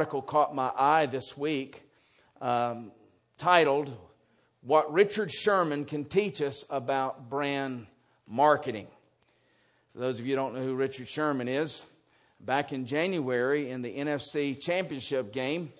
article caught my eye this week um, titled, What Richard Sherman Can Teach Us About Brand Marketing. For those of you who don't know who Richard Sherman is, back in January in the NFC Championship game,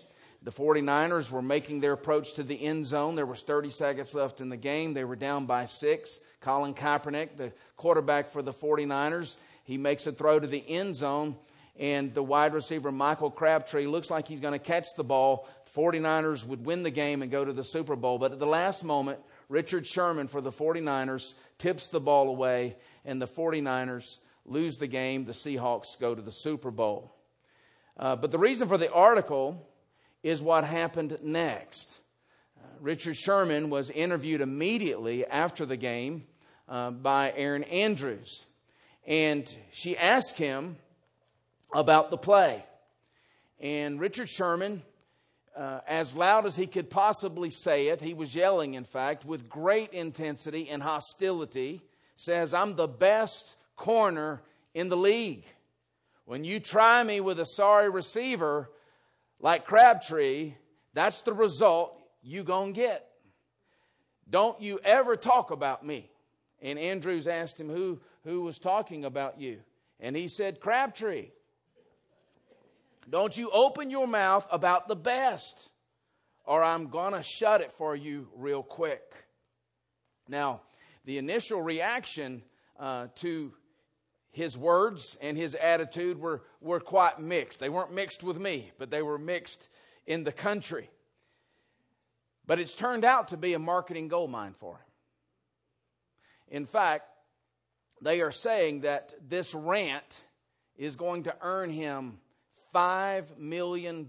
the 49ers were making their approach to the end zone. There was 30 seconds left in the game. They were down by six. Colin Kaepernick, the quarterback for the 49ers, he makes a throw to the end zone and the wide receiver Michael Crabtree looks like he's going to catch the ball. 49ers would win the game and go to the Super Bowl. But at the last moment, Richard Sherman for the 49ers tips the ball away, and the 49ers lose the game. The Seahawks go to the Super Bowl. Uh, but the reason for the article is what happened next. Uh, Richard Sherman was interviewed immediately after the game uh, by Erin Andrews. And she asked him about the play. And Richard Sherman, uh, as loud as he could possibly say it, he was yelling, in fact, with great intensity and hostility, says, I'm the best corner in the league. When you try me with a sorry receiver like Crabtree, that's the result you gonna get. Don't you ever talk about me. And Andrews asked him who, who was talking about you. And he said, Crabtree. Don't you open your mouth about the best, or I'm going to shut it for you real quick. Now, the initial reaction uh, to his words and his attitude were, were quite mixed. They weren't mixed with me, but they were mixed in the country. But it's turned out to be a marketing gold mine for him. In fact, they are saying that this rant is going to earn him $5 million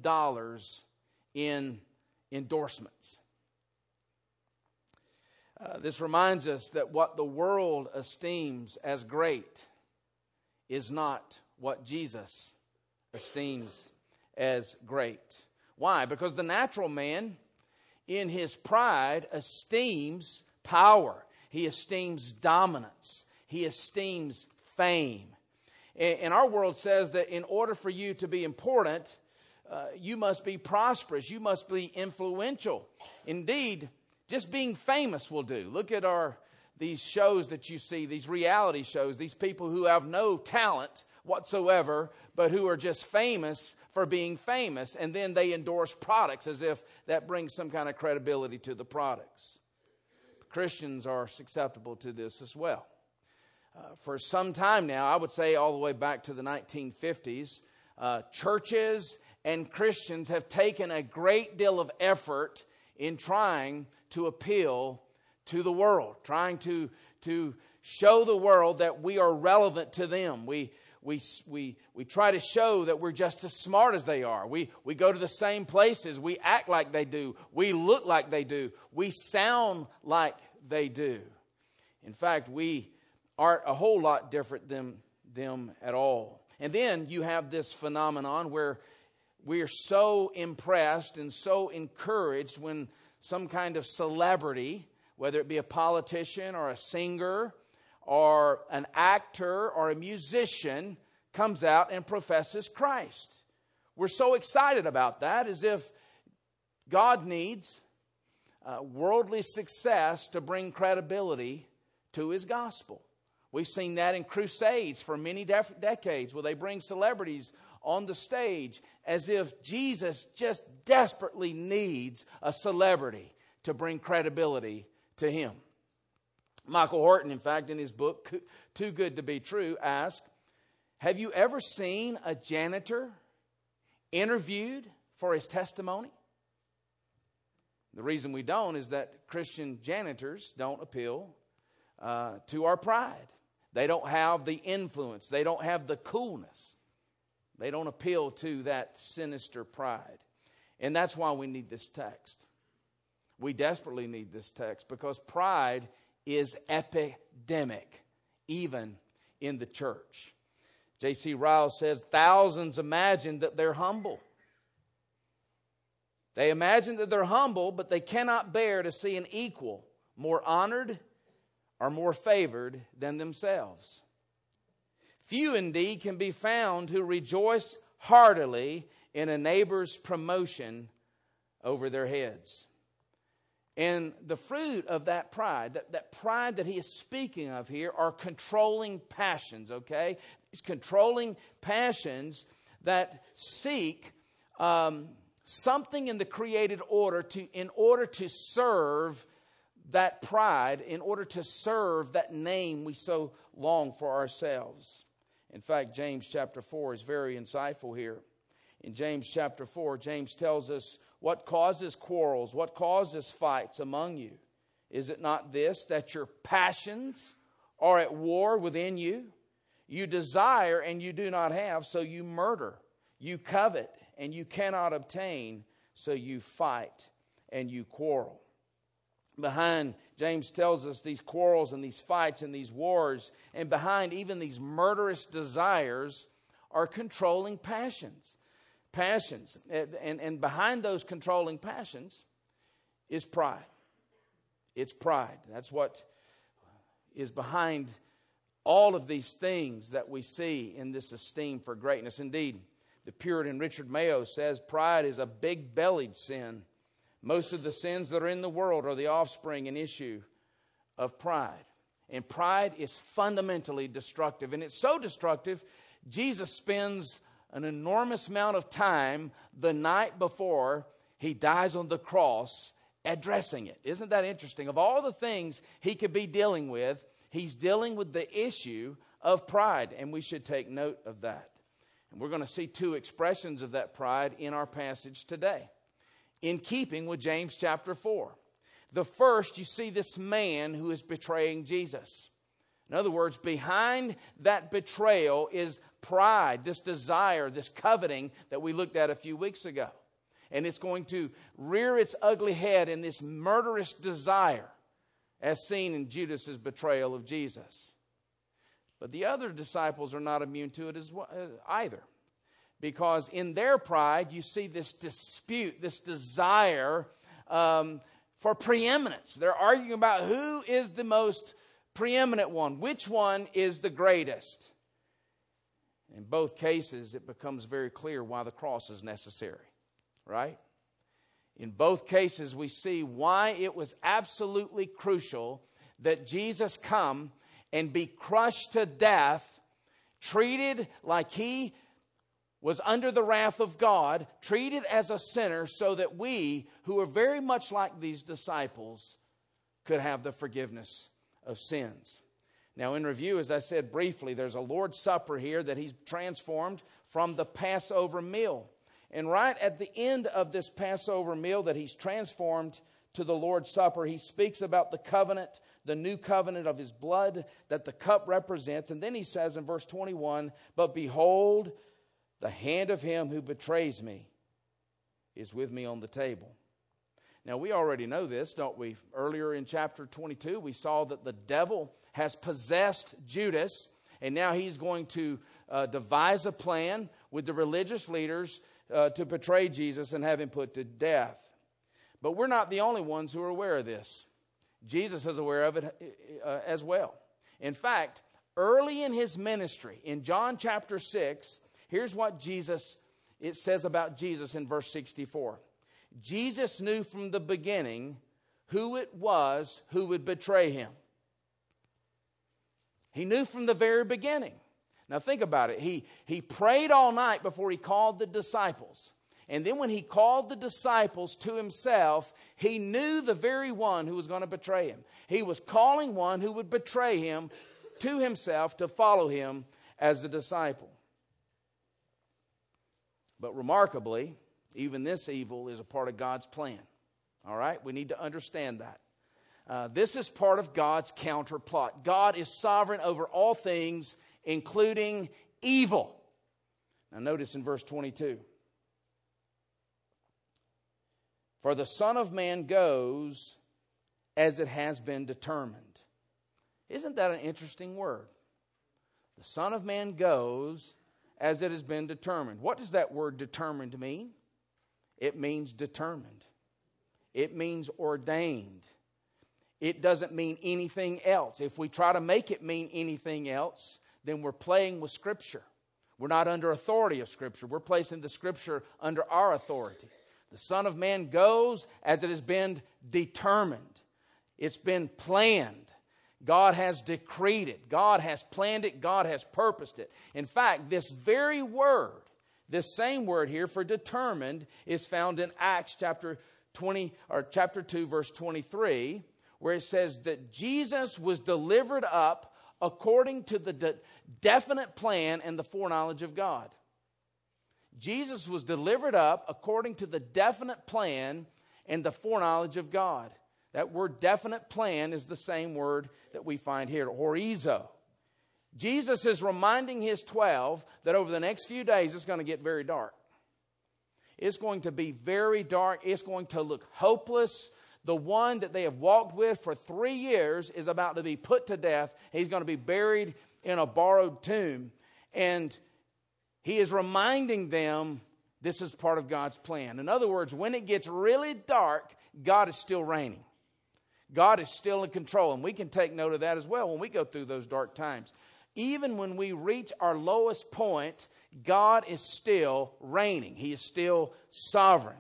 in endorsements. Uh, this reminds us that what the world esteems as great is not what Jesus esteems as great. Why? Because the natural man, in his pride, esteems power, he esteems dominance, he esteems fame. And our world says that in order for you to be important, uh, you must be prosperous, you must be influential. Indeed, just being famous will do. Look at our these shows that you see, these reality shows, these people who have no talent whatsoever, but who are just famous for being famous, and then they endorse products as if that brings some kind of credibility to the products. Christians are susceptible to this as well. Uh, for some time now, I would say all the way back to the 1950s, uh, churches and Christians have taken a great deal of effort in trying to appeal to the world, trying to, to show the world that we are relevant to them. We, we, we, we try to show that we're just as smart as they are. We, we go to the same places. We act like they do. We look like they do. We sound like they do. In fact, we aren't a whole lot different than them at all. And then you have this phenomenon where we are so impressed and so encouraged when some kind of celebrity, whether it be a politician or a singer or an actor or a musician, comes out and professes Christ. We're so excited about that as if God needs uh, worldly success to bring credibility to his gospel. We've seen that in crusades for many def- decades where they bring celebrities on the stage as if Jesus just desperately needs a celebrity to bring credibility to him. Michael Horton, in fact, in his book, Too Good to Be True, asked Have you ever seen a janitor interviewed for his testimony? The reason we don't is that Christian janitors don't appeal uh, to our pride. They don't have the influence, they don't have the coolness. They don't appeal to that sinister pride. And that's why we need this text. We desperately need this text because pride is epidemic, even in the church. J.C. Ryle says thousands imagine that they're humble. They imagine that they're humble, but they cannot bear to see an equal more honored are more favored than themselves. Few indeed can be found who rejoice heartily in a neighbor's promotion over their heads. And the fruit of that pride, that, that pride that he is speaking of here, are controlling passions, okay? It's controlling passions that seek um, something in the created order to, in order to serve that pride, in order to serve that name we so long for ourselves. In fact, James chapter 4 is very insightful here. In James chapter 4, James tells us what causes quarrels, what causes fights among you. Is it not this, that your passions are at war within you? You desire and you do not have, so you murder. You covet and you cannot obtain, so you fight and you quarrel. Behind, James tells us, these quarrels and these fights and these wars, and behind even these murderous desires are controlling passions. Passions. And, and behind those controlling passions is pride. It's pride. That's what is behind all of these things that we see in this esteem for greatness. Indeed, the Puritan Richard Mayo says pride is a big bellied sin. Most of the sins that are in the world are the offspring and issue of pride. And pride is fundamentally destructive. And it's so destructive, Jesus spends an enormous amount of time the night before he dies on the cross addressing it. Isn't that interesting? Of all the things he could be dealing with, he's dealing with the issue of pride, and we should take note of that. And we're going to see two expressions of that pride in our passage today, in keeping with James chapter 4. The first, you see this man who is betraying Jesus. In other words, behind that betrayal is pride, this desire, this coveting that we looked at a few weeks ago. And it's going to rear its ugly head in this murderous desire, as seen in Judas's betrayal of Jesus. But the other disciples are not immune to it as well, uh, either. Because in their pride, you see this dispute, this desire um, for preeminence. They're arguing about who is the most preeminent one, which one is the greatest. In both cases, it becomes very clear why the cross is necessary, right? In both cases, we see why it was absolutely crucial that Jesus come and be crushed to death, treated like he was under the wrath of God, treated as a sinner, so that we, who are very much like these disciples, could have the forgiveness of sins. Now, in review, as I said briefly, there's a Lord's Supper here that he's transformed from the Passover meal. And right at the end of this Passover meal that he's transformed to the Lord's Supper, he speaks about the covenant the new covenant of his blood that the cup represents. And then he says in verse 21 But behold, the hand of him who betrays me is with me on the table. Now, we already know this, don't we? Earlier in chapter 22, we saw that the devil has possessed Judas, and now he's going to uh, devise a plan with the religious leaders uh, to betray Jesus and have him put to death. But we're not the only ones who are aware of this. Jesus is aware of it uh, as well. In fact, early in his ministry, in John chapter 6, here's what Jesus it says about Jesus in verse 64. Jesus knew from the beginning who it was who would betray him. He knew from the very beginning. Now think about it. He, he prayed all night before he called the disciples. And then when he called the disciples to himself, he knew the very one who was going to betray him. He was calling one who would betray him to himself to follow him as a disciple. But remarkably, even this evil is a part of God's plan. All right? We need to understand that. Uh, this is part of God's counter plot. God is sovereign over all things, including evil. Now, notice in verse 22 For the Son of Man goes as it has been determined. Isn't that an interesting word? The Son of Man goes as it has been determined. What does that word determined mean? It means determined, it means ordained. It doesn't mean anything else. If we try to make it mean anything else, then we're playing with Scripture. We're not under authority of Scripture. We're placing the Scripture under our authority. The Son of Man goes as it has been determined, it's been planned. God has decreed it, God has planned it, God has purposed it. In fact, this very word, this same word here for determined, is found in Acts chapter 20 or chapter 2 verse 23 where it says that Jesus was delivered up according to the de- definite plan and the foreknowledge of God. Jesus was delivered up according to the definite plan and the foreknowledge of God. That word definite plan is the same word that we find here, horizo. Jesus is reminding his 12 that over the next few days it's going to get very dark. It's going to be very dark. It's going to look hopeless. The one that they have walked with for three years is about to be put to death. He's going to be buried in a borrowed tomb. And he is reminding them this is part of God's plan. In other words, when it gets really dark, God is still reigning. God is still in control. And we can take note of that as well when we go through those dark times. Even when we reach our lowest point, God is still reigning, He is still sovereign.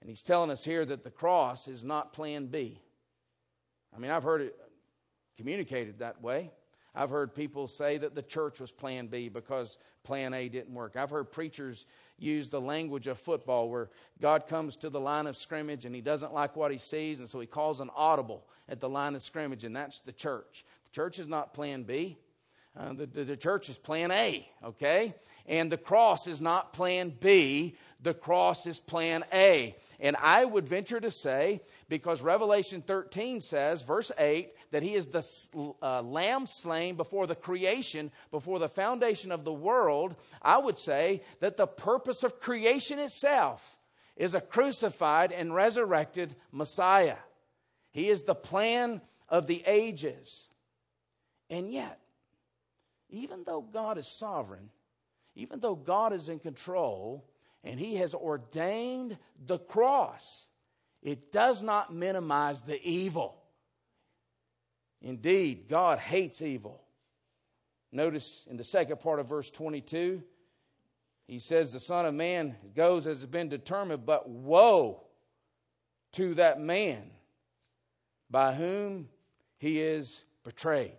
And He's telling us here that the cross is not plan B. I mean, I've heard it communicated that way. I've heard people say that the church was plan B because plan A didn't work. I've heard preachers use the language of football where God comes to the line of scrimmage and he doesn't like what he sees, and so he calls an audible at the line of scrimmage, and that's the church. The church is not plan B. Uh, the, the, the church is plan A, okay? And the cross is not plan B, the cross is plan A. And I would venture to say, because Revelation 13 says, verse 8, that he is the uh, lamb slain before the creation, before the foundation of the world, I would say that the purpose of creation itself is a crucified and resurrected Messiah. He is the plan of the ages. And yet, even though God is sovereign, even though God is in control and He has ordained the cross, it does not minimize the evil. Indeed, God hates evil. Notice in the second part of verse 22, he says, The Son of Man goes as has been determined, but woe to that man by whom he is betrayed.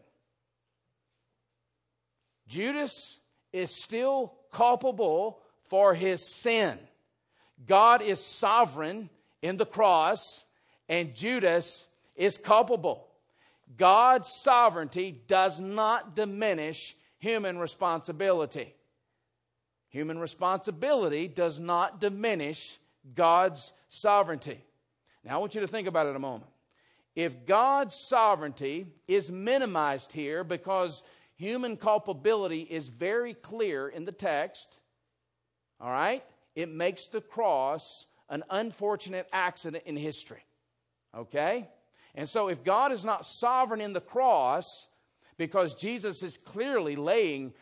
Judas is still culpable for his sin. God is sovereign in the cross, and Judas is culpable. God's sovereignty does not diminish human responsibility. Human responsibility does not diminish God's sovereignty. Now, I want you to think about it a moment. If God's sovereignty is minimized here because human culpability is very clear in the text. All right? It makes the cross an unfortunate accident in history. Okay? And so if God is not sovereign in the cross, because Jesus is clearly laying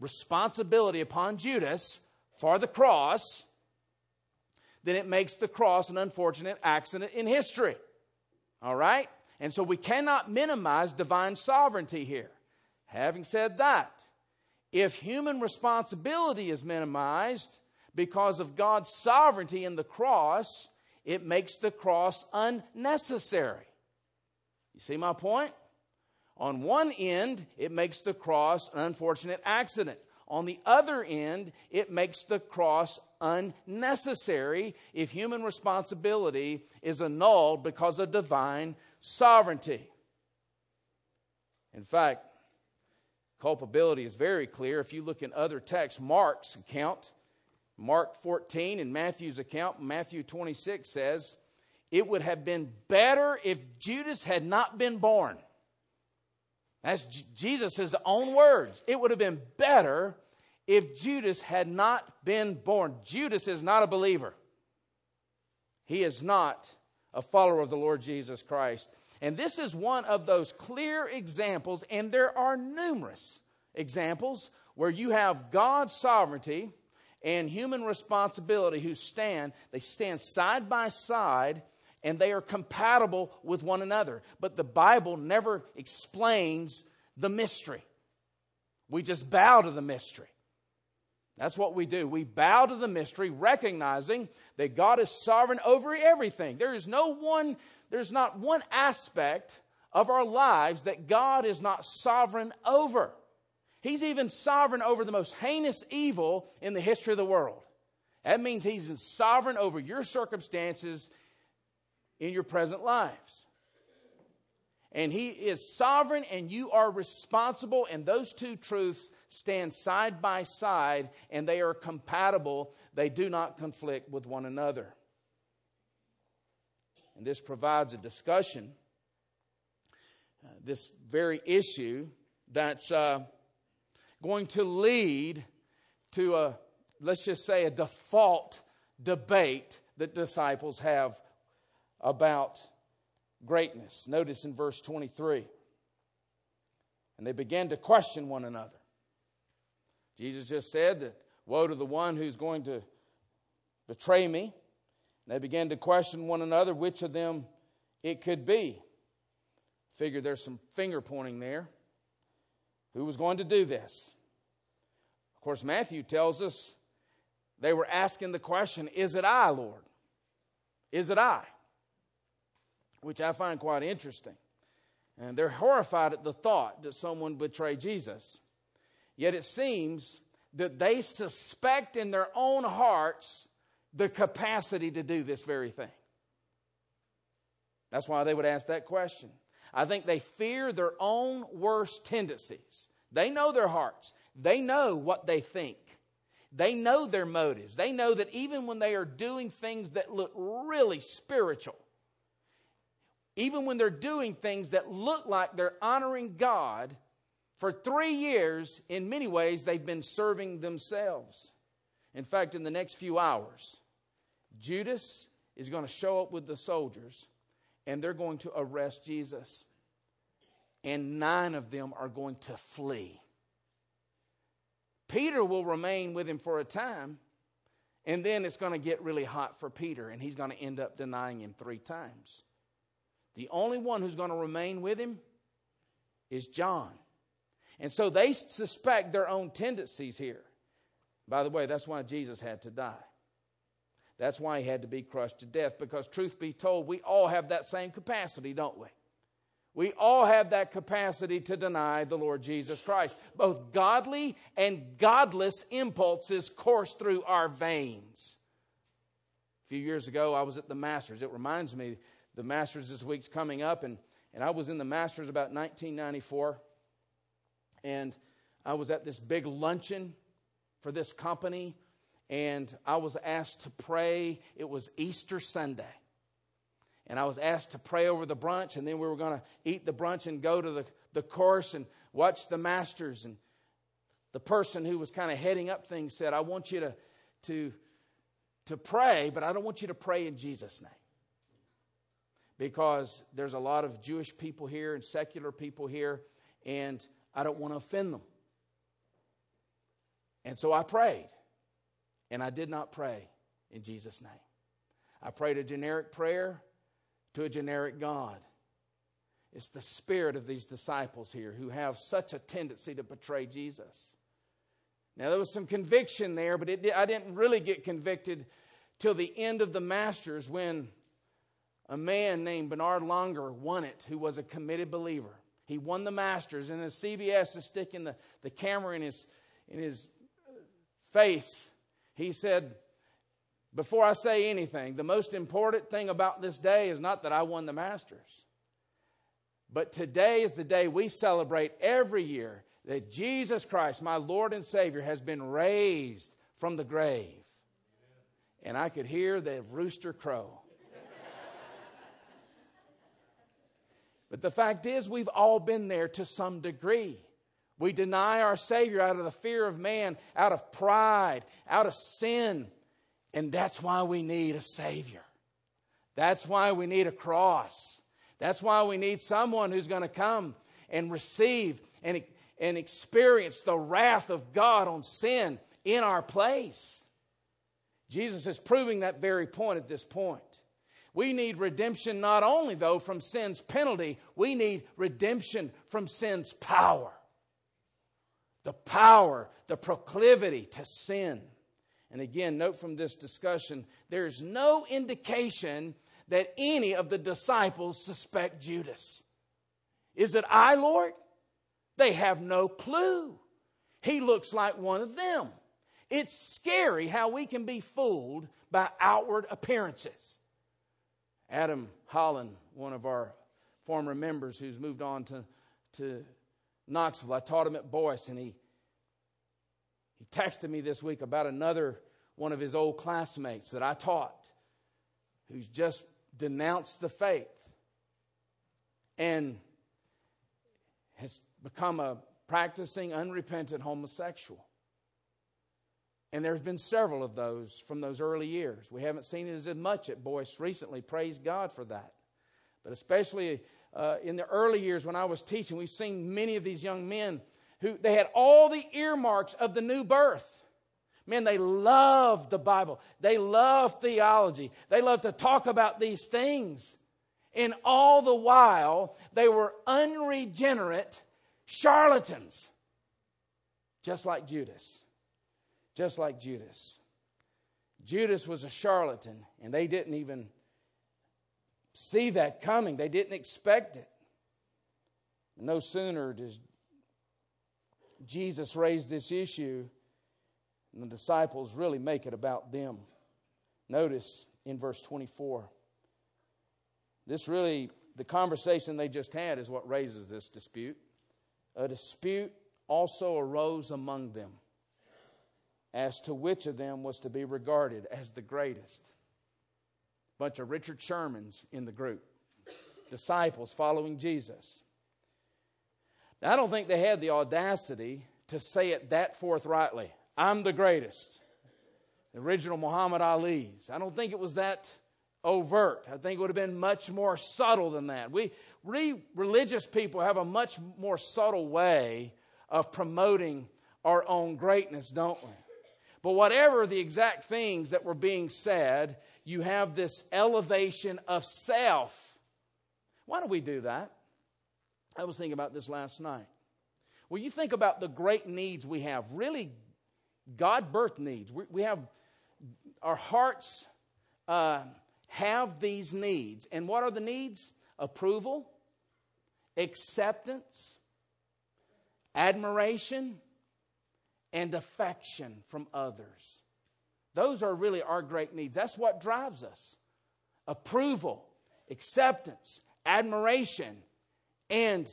responsibility upon Judas for the cross, then it makes the cross an unfortunate accident in history. All right? And so we cannot minimize divine sovereignty here. Having said that, if human responsibility is minimized because of God's sovereignty in the cross, it makes the cross unnecessary. You see my point? On one end, it makes the cross an unfortunate accident. On the other end, it makes the cross unnecessary if human responsibility is annulled because of divine sovereignty. In fact, Culpability is very clear. If you look in other texts, Mark's account, Mark 14 and Matthew's account, Matthew 26 says, It would have been better if Judas had not been born. That's J- Jesus' own words. It would have been better if Judas had not been born. Judas is not a believer, he is not a follower of the Lord Jesus Christ. And this is one of those clear examples, and there are numerous examples where you have God's sovereignty and human responsibility who stand, they stand side by side and they are compatible with one another. But the Bible never explains the mystery. We just bow to the mystery. That's what we do. We bow to the mystery, recognizing that God is sovereign over everything. There is no one, there's not one aspect of our lives that God is not sovereign over. He's even sovereign over the most heinous evil in the history of the world. That means He's sovereign over your circumstances in your present lives. And He is sovereign, and you are responsible, and those two truths stand side by side and they are compatible. They do not conflict with one another. And this provides a discussion, uh, this very issue that's uh, going to lead to a, let's just say, a default debate that disciples have about greatness. Notice in verse 23. And they began to question one another. Jesus just said that woe to the one who's going to betray me. They began to question one another which of them it could be. Figure there's some finger pointing there. Who was going to do this? Of course, Matthew tells us they were asking the question, Is it I, Lord? Is it I? Which I find quite interesting. And they're horrified at the thought that someone betray Jesus. Yet it seems that they suspect in their own hearts the capacity to do this very thing. That's why they would ask that question. I think they fear their own worst tendencies. They know their hearts, they know what they think, they know their motives. They know that even when they are doing things that look really spiritual, even when they're doing things that look like they're honoring God, for three years, in many ways, they've been serving themselves. In fact, in the next few hours, Judas is going to show up with the soldiers and they're going to arrest Jesus. And nine of them are going to flee. Peter will remain with him for a time, and then it's going to get really hot for Peter, and he's going to end up denying him three times. The only one who's going to remain with him is John. And so they suspect their own tendencies here. By the way, that's why Jesus had to die. That's why he had to be crushed to death, because truth be told, we all have that same capacity, don't we? We all have that capacity to deny the Lord Jesus Christ. Both godly and godless impulses course through our veins. A few years ago, I was at the Masters. It reminds me, the Masters this week's coming up, and, and I was in the Masters about 1994 and I was at this big luncheon for this company, and I was asked to pray. It was Easter Sunday. And I was asked to pray over the brunch, and then we were going to eat the brunch and go to the, the course and watch the masters. And the person who was kind of heading up things said, I want you to, to, to pray, but I don't want you to pray in Jesus' name. Because there's a lot of Jewish people here and secular people here, and I don't want to offend them. And so I prayed. And I did not pray in Jesus' name. I prayed a generic prayer to a generic God. It's the spirit of these disciples here who have such a tendency to betray Jesus. Now, there was some conviction there, but it, I didn't really get convicted till the end of the Masters when a man named Bernhard Langer won it, who was a committed believer. He won the Masters, and the CBS is sticking the, the camera in his, in his face, he said, Before I say anything, the most important thing about this day is not that I won the Masters, but today is the day we celebrate every year that Jesus Christ, my Lord and Savior, has been raised from the grave. And I could hear the rooster crow. But the fact is, we've all been there to some degree. We deny our Savior out of the fear of man, out of pride, out of sin. And that's why we need a Savior. That's why we need a cross. That's why we need someone who's going to come and receive and, and experience the wrath of God on sin in our place. Jesus is proving that very point at this point. We need redemption not only, though, from sin's penalty, we need redemption from sin's power. The power, the proclivity to sin. And again, note from this discussion, there's no indication that any of the disciples suspect Judas. Is it I, Lord? They have no clue. He looks like one of them. It's scary how we can be fooled by outward appearances. Adam Holland, one of our former members who's moved on to, to Knoxville, I taught him at Boyce, and he, he texted me this week about another one of his old classmates that I taught who's just denounced the faith and has become a practicing, unrepentant homosexual. And there's been several of those from those early years. We haven't seen it as much at Boyce recently. Praise God for that. But especially uh, in the early years when I was teaching, we've seen many of these young men who they had all the earmarks of the new birth. Man, they love the Bible. They love theology. They love to talk about these things. And all the while, they were unregenerate charlatans, just like Judas just like Judas. Judas was a charlatan, and they didn't even see that coming. They didn't expect it. No sooner does Jesus raise this issue, and the disciples really make it about them. Notice in verse 24. This really, the conversation they just had is what raises this dispute. A dispute also arose among them as to which of them was to be regarded as the greatest. Bunch of Richard Shermans in the group, disciples following Jesus. Now, I don't think they had the audacity to say it that forthrightly. I'm the greatest. The original Muhammad Ali's. I don't think it was that overt. I think it would have been much more subtle than that. We, we religious people have a much more subtle way of promoting our own greatness, don't we? But whatever the exact things that were being said, you have this elevation of self. Why do we do that? I was thinking about this last night. Well, you think about the great needs we have, really God birth needs. We, we have our hearts uh, have these needs. And what are the needs? Approval, acceptance, admiration, and affection from others. Those are really our great needs. That's what drives us approval, acceptance, admiration, and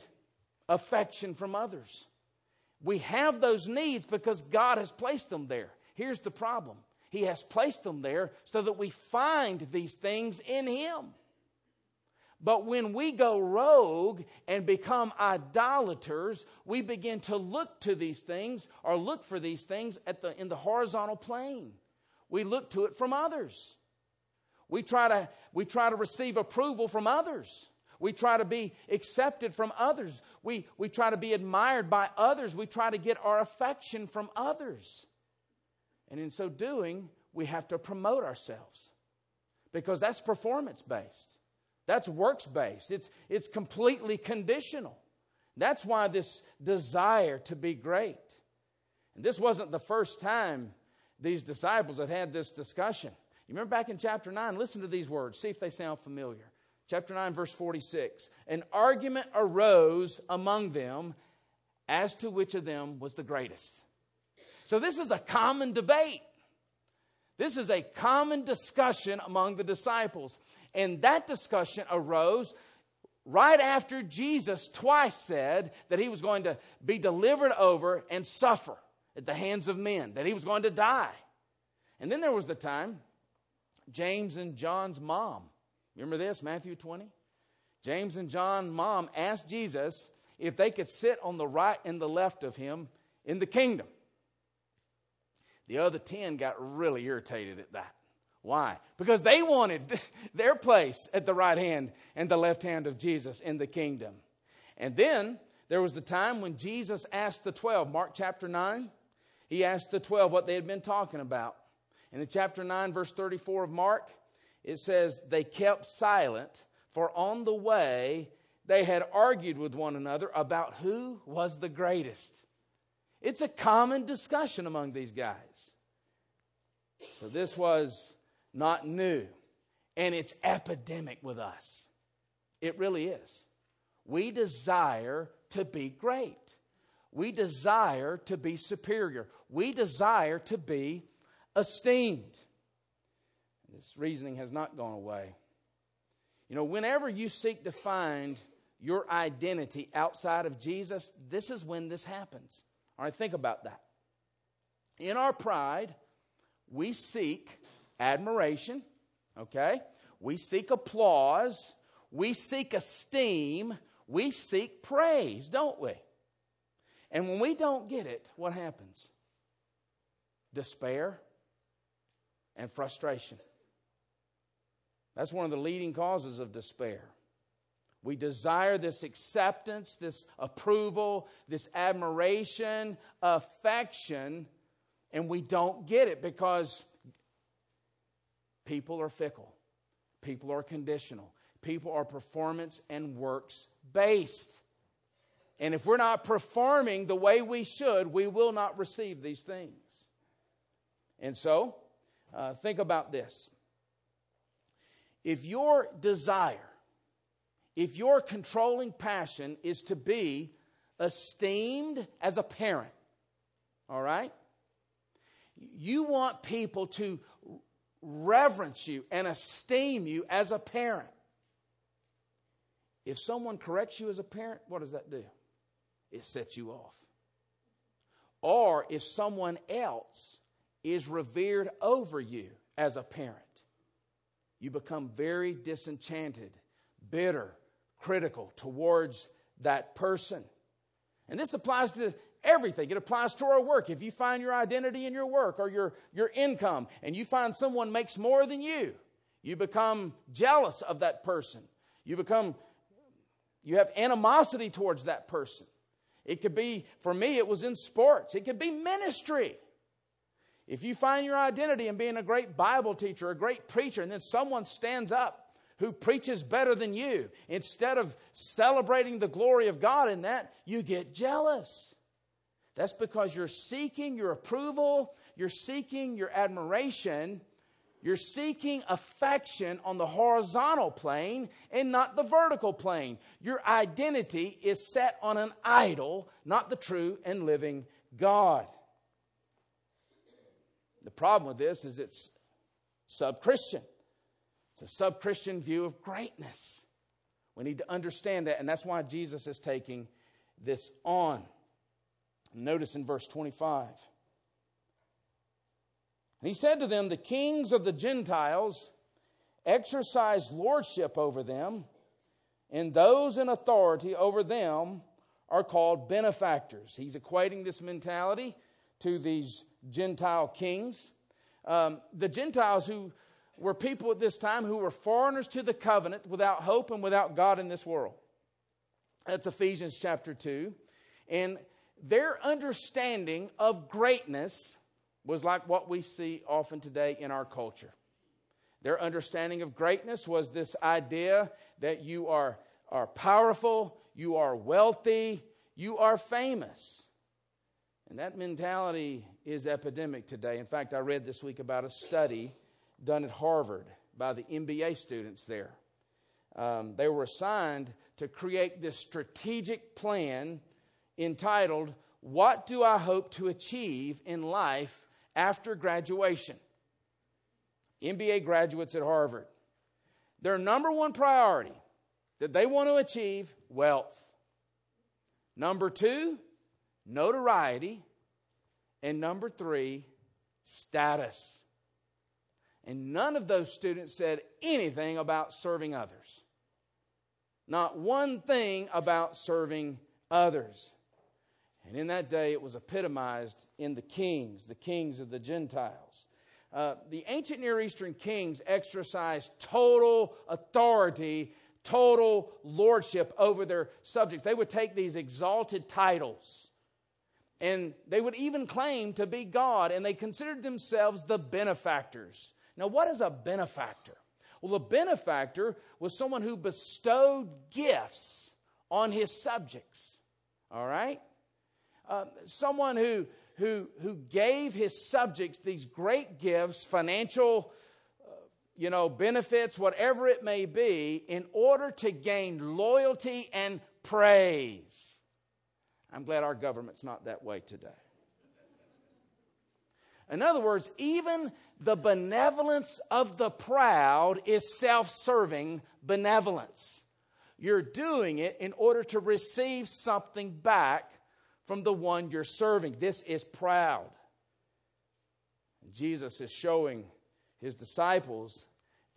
affection from others. We have those needs because God has placed them there. Here's the problem He has placed them there so that we find these things in Him. But when we go rogue and become idolaters, we begin to look to these things or look for these things at the, in the horizontal plane. We look to it from others. We try, to, we try to receive approval from others. We try to be accepted from others. We, we try to be admired by others. We try to get our affection from others. And in so doing, we have to promote ourselves because that's performance based. That's works based, it's, it's completely conditional. That's why this desire to be great. And this wasn't the first time these disciples had had this discussion. You remember back in chapter 9? Listen to these words, see if they sound familiar. Chapter 9, verse 46. An argument arose among them as to which of them was the greatest. So, this is a common debate. This is a common discussion among the disciples. And that discussion arose right after Jesus twice said that he was going to be delivered over and suffer at the hands of men, that he was going to die. And then there was the time James and John's mom. Remember this, Matthew 20? James and John's mom asked Jesus if they could sit on the right and the left of him in the kingdom. The other 10 got really irritated at that. Why? Because they wanted their place at the right hand and the left hand of Jesus in the kingdom. And then there was the time when Jesus asked the 12, Mark chapter 9, he asked the 12 what they had been talking about. In the chapter 9, verse 34 of Mark, it says, They kept silent, for on the way they had argued with one another about who was the greatest. It's a common discussion among these guys. So this was not new, and it's epidemic with us. It really is. We desire to be great. We desire to be superior. We desire to be esteemed. This reasoning has not gone away. You know, whenever you seek to find your identity outside of Jesus, this is when this happens. All right, think about that. In our pride, we seek admiration, okay? We seek applause. We seek esteem. We seek praise, don't we? And when we don't get it, what happens? Despair and frustration. That's one of the leading causes of despair. We desire this acceptance, this approval, this admiration, affection, and we don't get it because people are fickle, people are conditional, people are performance and works based. And if we're not performing the way we should, we will not receive these things. And so, uh, think about this. If your desire, if your controlling passion is to be esteemed as a parent, all right? You want people to reverence you and esteem you as a parent. If someone corrects you as a parent, what does that do? It sets you off. Or if someone else is revered over you as a parent, you become very disenchanted, bitter, critical towards that person. And this applies to everything. It applies to our work. If you find your identity in your work or your, your income and you find someone makes more than you, you become jealous of that person. You become, you have animosity towards that person. It could be, for me, it was in sports. It could be ministry. If you find your identity in being a great Bible teacher, a great preacher, and then someone stands up who preaches better than you, instead of celebrating the glory of God in that, you get jealous. That's because you're seeking your approval, you're seeking your admiration, you're seeking affection on the horizontal plane and not the vertical plane. Your identity is set on an idol, not the true and living God. The problem with this is it's sub Christian. It's a sub Christian view of greatness. We need to understand that, and that's why Jesus is taking this on. Notice in verse 25. He said to them, The kings of the Gentiles exercise lordship over them, and those in authority over them are called benefactors. He's equating this mentality to these Gentile kings. Um, the Gentiles who were people at this time who were foreigners to the covenant without hope and without God in this world. That's Ephesians chapter 2. And their understanding of greatness was like what we see often today in our culture. Their understanding of greatness was this idea that you are, are powerful, you are wealthy, you are famous. And that mentality is epidemic today. In fact, I read this week about a study done at Harvard by the MBA students there. Um, they were assigned to create this strategic plan entitled, What Do I Hope to Achieve in Life After Graduation? MBA graduates at Harvard. Their number one priority that they want to achieve wealth. Number two, notoriety, and number three, status. And none of those students said anything about serving others. Not one thing about serving others. And in that day, it was epitomized in the kings, the kings of the Gentiles. Uh, the ancient Near Eastern kings exercised total authority, total lordship over their subjects. They would take these exalted titles and they would even claim to be God, and they considered themselves the benefactors. Now, what is a benefactor? Well, a benefactor was someone who bestowed gifts on his subjects. All right? Uh, someone who, who, who gave his subjects these great gifts, financial, uh, you know, benefits, whatever it may be, in order to gain loyalty and praise. I'm glad our government's not that way today. In other words, even the benevolence of the proud is self serving benevolence. You're doing it in order to receive something back from the one you're serving. This is proud. Jesus is showing his disciples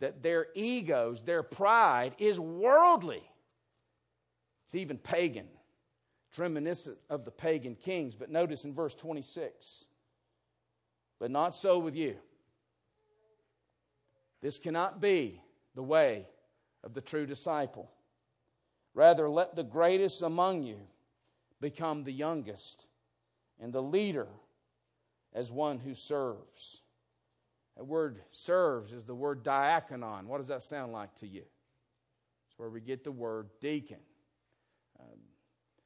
that their egos, their pride is worldly. It's even pagan. It's reminiscent of the pagan kings. But notice in verse 26 but not so with you. This cannot be the way of the true disciple. Rather, let the greatest among you become the youngest, and the leader as one who serves. That word serves is the word diakonon. What does that sound like to you? It's where we get the word deacon. Um,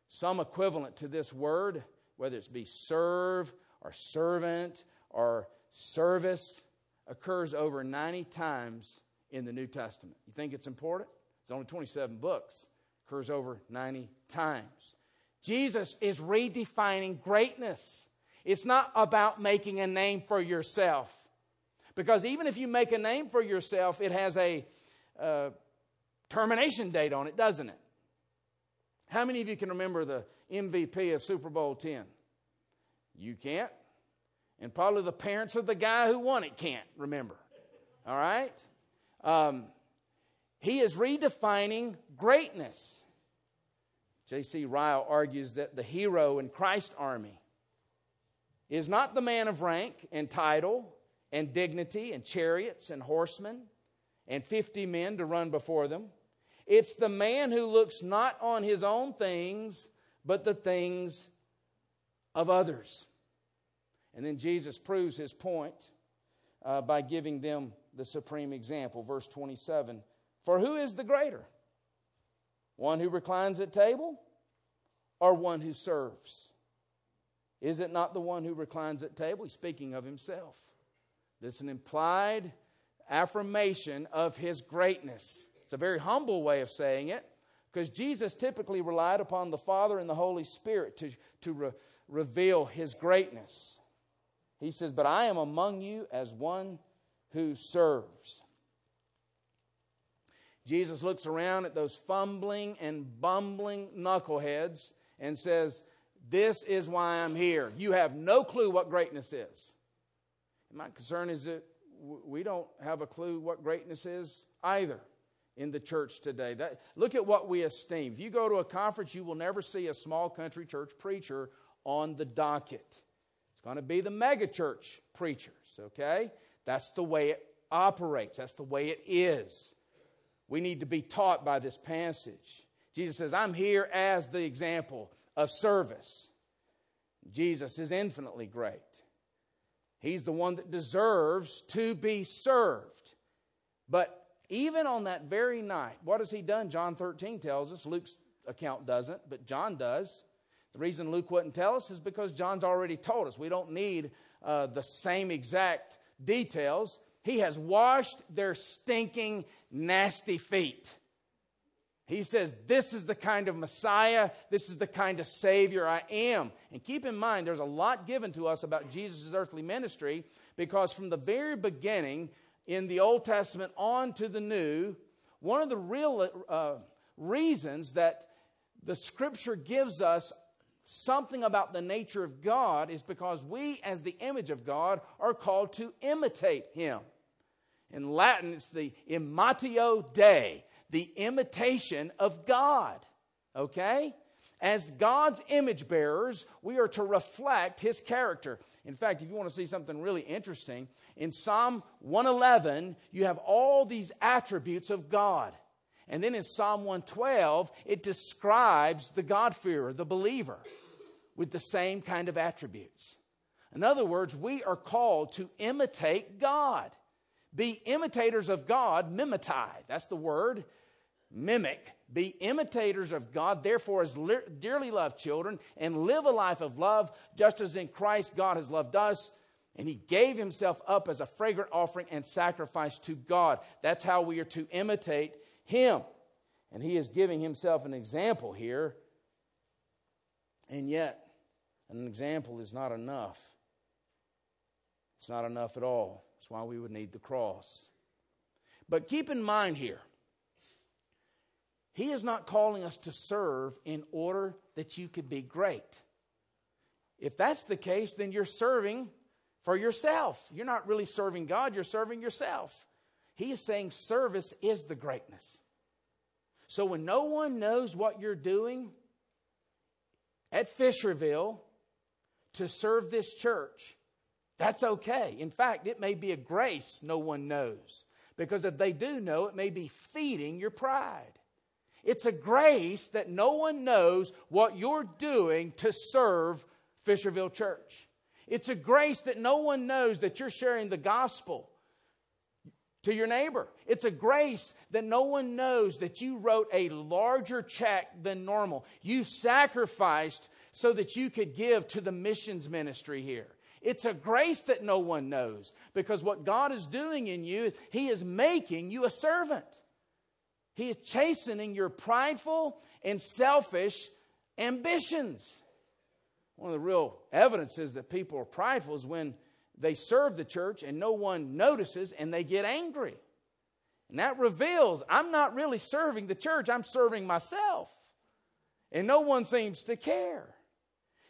some equivalent to this word, whether it's be serve or servant or service, occurs over 90 times in the New Testament. You think it's important? It's only 27 books, occurs over 90 times. Jesus is redefining greatness. It's not about making a name for yourself. Because even if you make a name for yourself, it has a uh, termination date on it, doesn't it? How many of you can remember the MVP of Super Bowl 10? You can't. And probably the parents of the guy who won it can't remember. All right? Um, he is redefining greatness. J.C. Ryle argues that the hero in Christ's army is not the man of rank and title and dignity and chariots and horsemen and 50 men to run before them. It's the man who looks not on his own things, but the things of others. And then Jesus proves his point uh, by giving them the supreme example. Verse 27 For who is the greater? One who reclines at table or one who serves? Is it not the one who reclines at table? He's speaking of himself. This is an implied affirmation of his greatness. It's a very humble way of saying it because Jesus typically relied upon the Father and the Holy Spirit to, to re- reveal his greatness. He says, But I am among you as one who serves. Jesus looks around at those fumbling and bumbling knuckleheads and says, This is why I'm here. You have no clue what greatness is. And my concern is that we don't have a clue what greatness is either in the church today. That, look at what we esteem. If you go to a conference, you will never see a small country church preacher on the docket It's going to be the megachurch preachers, okay? That's the way it operates, that's the way it is. We need to be taught by this passage. Jesus says, I'm here as the example of service. Jesus is infinitely great. He's the one that deserves to be served. But even on that very night, what has he done? John 13 tells us. Luke's account doesn't, but John does. The reason Luke wouldn't tell us is because John's already told us. We don't need uh, the same exact details. He has washed their stinking, nasty feet. He says, This is the kind of Messiah, this is the kind of Savior I am. And keep in mind, there's a lot given to us about Jesus' earthly ministry because from the very beginning, in the Old Testament on to the New, one of the real uh, reasons that the Scripture gives us something about the nature of God is because we, as the image of God, are called to imitate Him. In Latin, it's the imitatio Dei, the imitation of God. Okay? As God's image bearers, we are to reflect His character. In fact, if you want to see something really interesting, in Psalm 111, you have all these attributes of God. And then in Psalm 112, it describes the God-fearer, the believer, with the same kind of attributes. In other words, we are called to imitate God. Be imitators of God, mimetai. That's the word. Mimic. Be imitators of God, therefore, as dearly loved children, and live a life of love, just as in Christ God has loved us. And he gave himself up as a fragrant offering and sacrifice to God. That's how we are to imitate him. And he is giving himself an example here. And yet, an example is not enough. It's not enough at all. That's why we would need the cross. But keep in mind here, he is not calling us to serve in order that you could be great. If that's the case, then you're serving for yourself. You're not really serving God, you're serving yourself. He is saying service is the greatness. So when no one knows what you're doing at Fisherville to serve this church, that's okay. In fact, it may be a grace no one knows. Because if they do know, it may be feeding your pride. It's a grace that no one knows what you're doing to serve Fisherville Church. It's a grace that no one knows that you're sharing the gospel to your neighbor. It's a grace that no one knows that you wrote a larger check than normal. You sacrificed so that you could give to the missions ministry here. It's a grace that no one knows because what God is doing in you, He is making you a servant. He is chastening your prideful and selfish ambitions. One of the real evidences that people are prideful is when they serve the church and no one notices and they get angry. And that reveals I'm not really serving the church, I'm serving myself. And no one seems to care.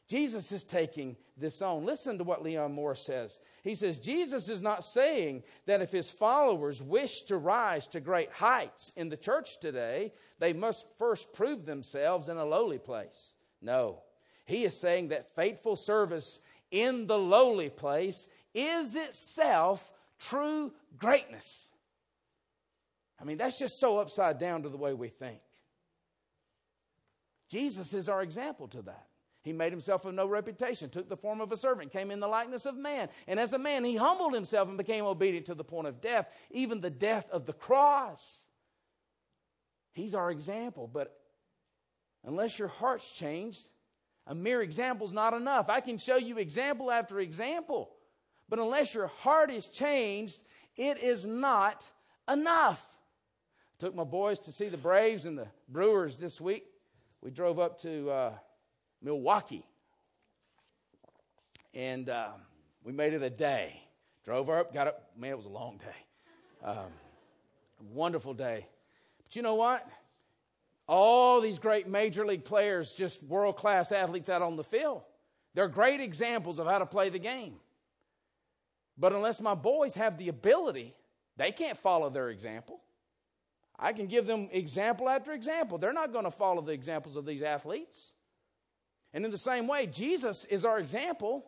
Jesus is taking this on. Listen to what Leon Morris says. He says, Jesus is not saying that if his followers wish to rise to great heights in the church today, they must first prove themselves in a lowly place. No. He is saying that faithful service in the lowly place is itself true greatness. I mean, that's just so upside down to the way we think. Jesus is our example to that. He made himself of no reputation, took the form of a servant, came in the likeness of man. And as a man, he humbled himself and became obedient to the point of death, even the death of the cross. He's our example. But unless your heart's changed, a mere example is not enough. I can show you example after example. But unless your heart is changed, it is not enough. I took my boys to see the Braves and the Brewers this week. We drove up to. Uh, Milwaukee. And uh, we made it a day. Drove up, got up. Man, it was a long day. Um, wonderful day. But you know what? All these great major league players, just world class athletes out on the field, they're great examples of how to play the game. But unless my boys have the ability, they can't follow their example. I can give them example after example. They're not going to follow the examples of these athletes. And in the same way, Jesus is our example,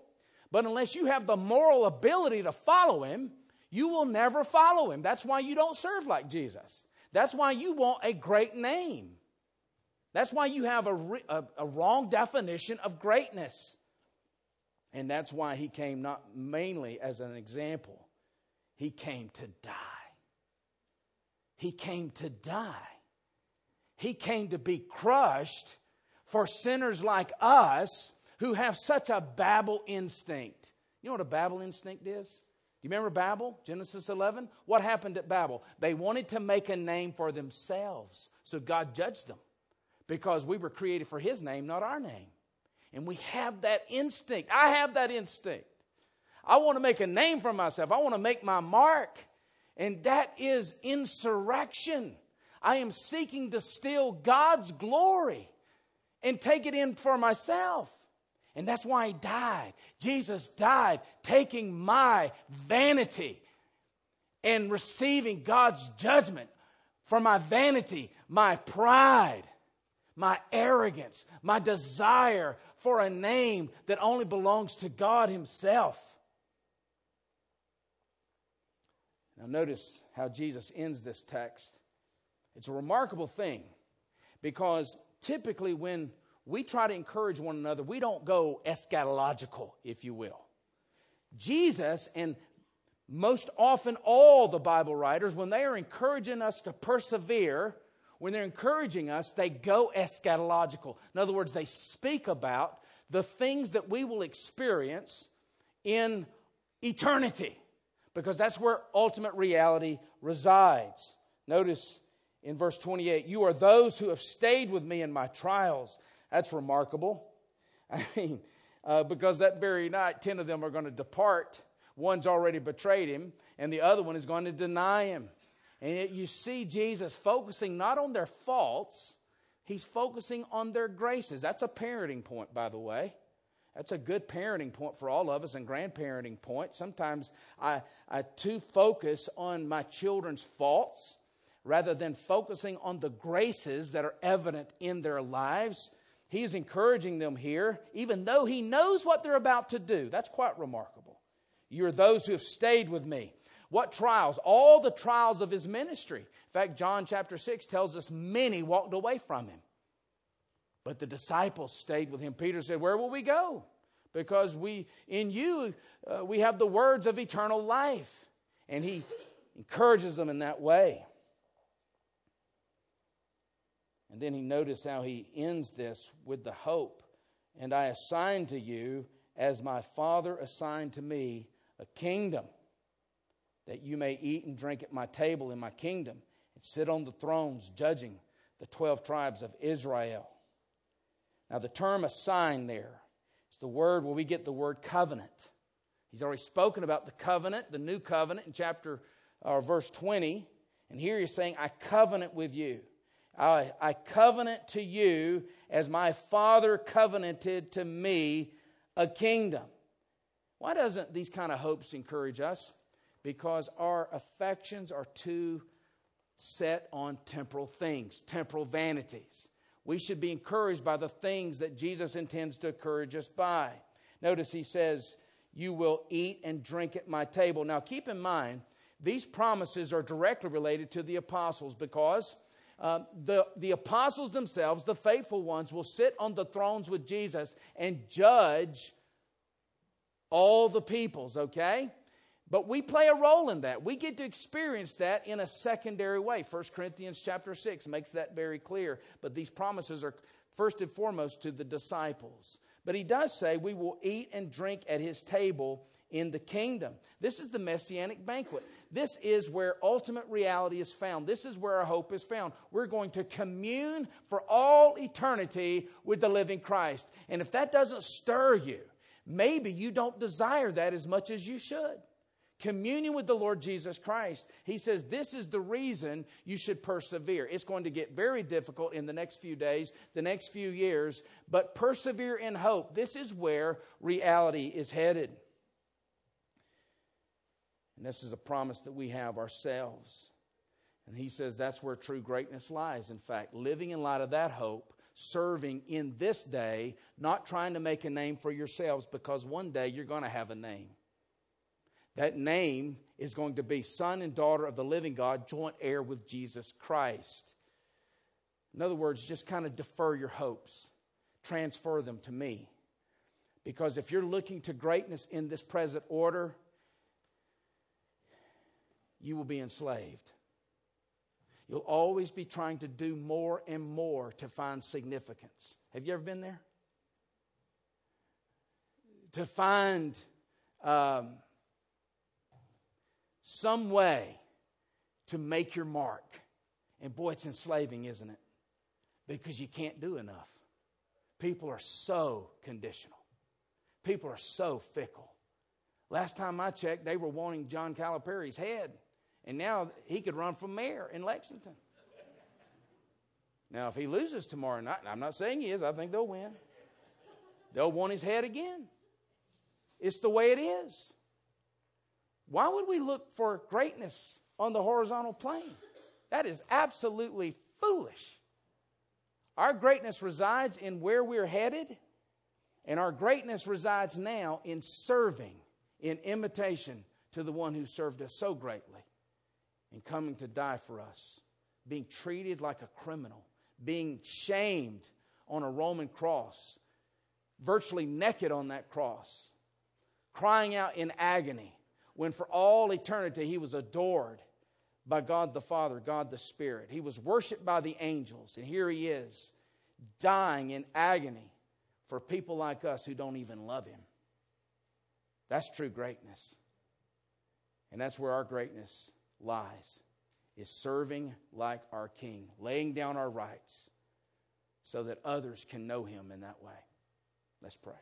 but unless you have the moral ability to follow him, you will never follow him. That's why you don't serve like Jesus. That's why you want a great name. That's why you have a, a, a wrong definition of greatness. And that's why he came not mainly as an example, he came to die. He came to die. He came to be crushed for sinners like us who have such a Babel instinct. You know what a Babel instinct is? You remember Babel, Genesis 11? What happened at Babel? They wanted to make a name for themselves, so God judged them because we were created for His name, not our name. And we have that instinct. I have that instinct. I want to make a name for myself, I want to make my mark. And that is insurrection. I am seeking to steal God's glory and take it in for myself. And that's why he died. Jesus died taking my vanity and receiving God's judgment for my vanity, my pride, my arrogance, my desire for a name that only belongs to God Himself. Now, notice how Jesus ends this text. It's a remarkable thing because typically when we try to encourage one another, we don't go eschatological, if you will. Jesus and most often all the Bible writers, when they are encouraging us to persevere, when they're encouraging us, they go eschatological. In other words, they speak about the things that we will experience in eternity because that's where ultimate reality resides. Notice in verse 28 you are those who have stayed with me in my trials. That's remarkable. I mean, uh, because that very night, 10 of them are going to depart. One's already betrayed him, and the other one is going to deny him. And yet you see Jesus focusing not on their faults, he's focusing on their graces. That's a parenting point, by the way. That's a good parenting point for all of us and grandparenting point. Sometimes I, I too focus on my children's faults rather than focusing on the graces that are evident in their lives. He is encouraging them here, even though he knows what they're about to do. That's quite remarkable. You're those who have stayed with me. What trials? All the trials of his ministry. In fact, John chapter 6 tells us many walked away from him. But the disciples stayed with him. Peter said, Where will we go? Because we, in you, uh, we have the words of eternal life. And he encourages them in that way. And then he notice how he ends this with the hope. And I assign to you, as my Father assigned to me, a kingdom, that you may eat and drink at my table in my kingdom, and sit on the thrones judging the 12 tribes of Israel. Now, the term assign there is the word where we get the word covenant. He's already spoken about the covenant, the new covenant in chapter or uh, verse 20. And here he's saying, I covenant with you. I, I covenant to you as my father covenanted to me a kingdom. Why doesn't these kind of hopes encourage us? Because our affections are too set on temporal things, temporal vanities we should be encouraged by the things that Jesus intends to encourage us by. Notice he says, You will eat and drink at my table. Now, keep in mind, these promises are directly related to the apostles because uh, the, the apostles themselves, the faithful ones, will sit on the thrones with Jesus and judge all the peoples, okay? But we play a role in that. We get to experience that in a secondary way. 1 Corinthians chapter 6 makes that very clear. But these promises are first and foremost to the disciples. But he does say, We will eat and drink at his table in the kingdom. This is the messianic banquet. This is where ultimate reality is found. This is where our hope is found. We're going to commune for all eternity with the living Christ. And if that doesn't stir you, maybe you don't desire that as much as you should communion with the Lord Jesus Christ, he says this is the reason you should persevere. It's going to get very difficult in the next few days, the next few years, but persevere in hope. This is where reality is headed. And this is a promise that we have ourselves. And he says that's where true greatness lies. In fact, living in light of that hope, serving in this day, not trying to make a name for yourselves because one day you're going to have a name. That name is going to be son and daughter of the living God, joint heir with Jesus Christ. In other words, just kind of defer your hopes, transfer them to me. Because if you're looking to greatness in this present order, you will be enslaved. You'll always be trying to do more and more to find significance. Have you ever been there? To find um, some way to make your mark. And boy, it's enslaving, isn't it? Because you can't do enough. People are so conditional, people are so fickle. Last time I checked, they were wanting John Calipari's head, and now he could run for mayor in Lexington. Now, if he loses tomorrow night, I'm not saying he is, I think they'll win. They'll want his head again. It's the way it is. Why would we look for greatness on the horizontal plane? That is absolutely foolish. Our greatness resides in where we're headed, and our greatness resides now in serving in imitation to the one who served us so greatly in coming to die for us, being treated like a criminal, being shamed on a Roman cross, virtually naked on that cross, crying out in agony when for all eternity he was adored by God the Father, God the Spirit. He was worshiped by the angels. And here he is, dying in agony for people like us who don't even love him. That's true greatness. And that's where our greatness lies is serving like our king, laying down our rights so that others can know him in that way. Let's pray.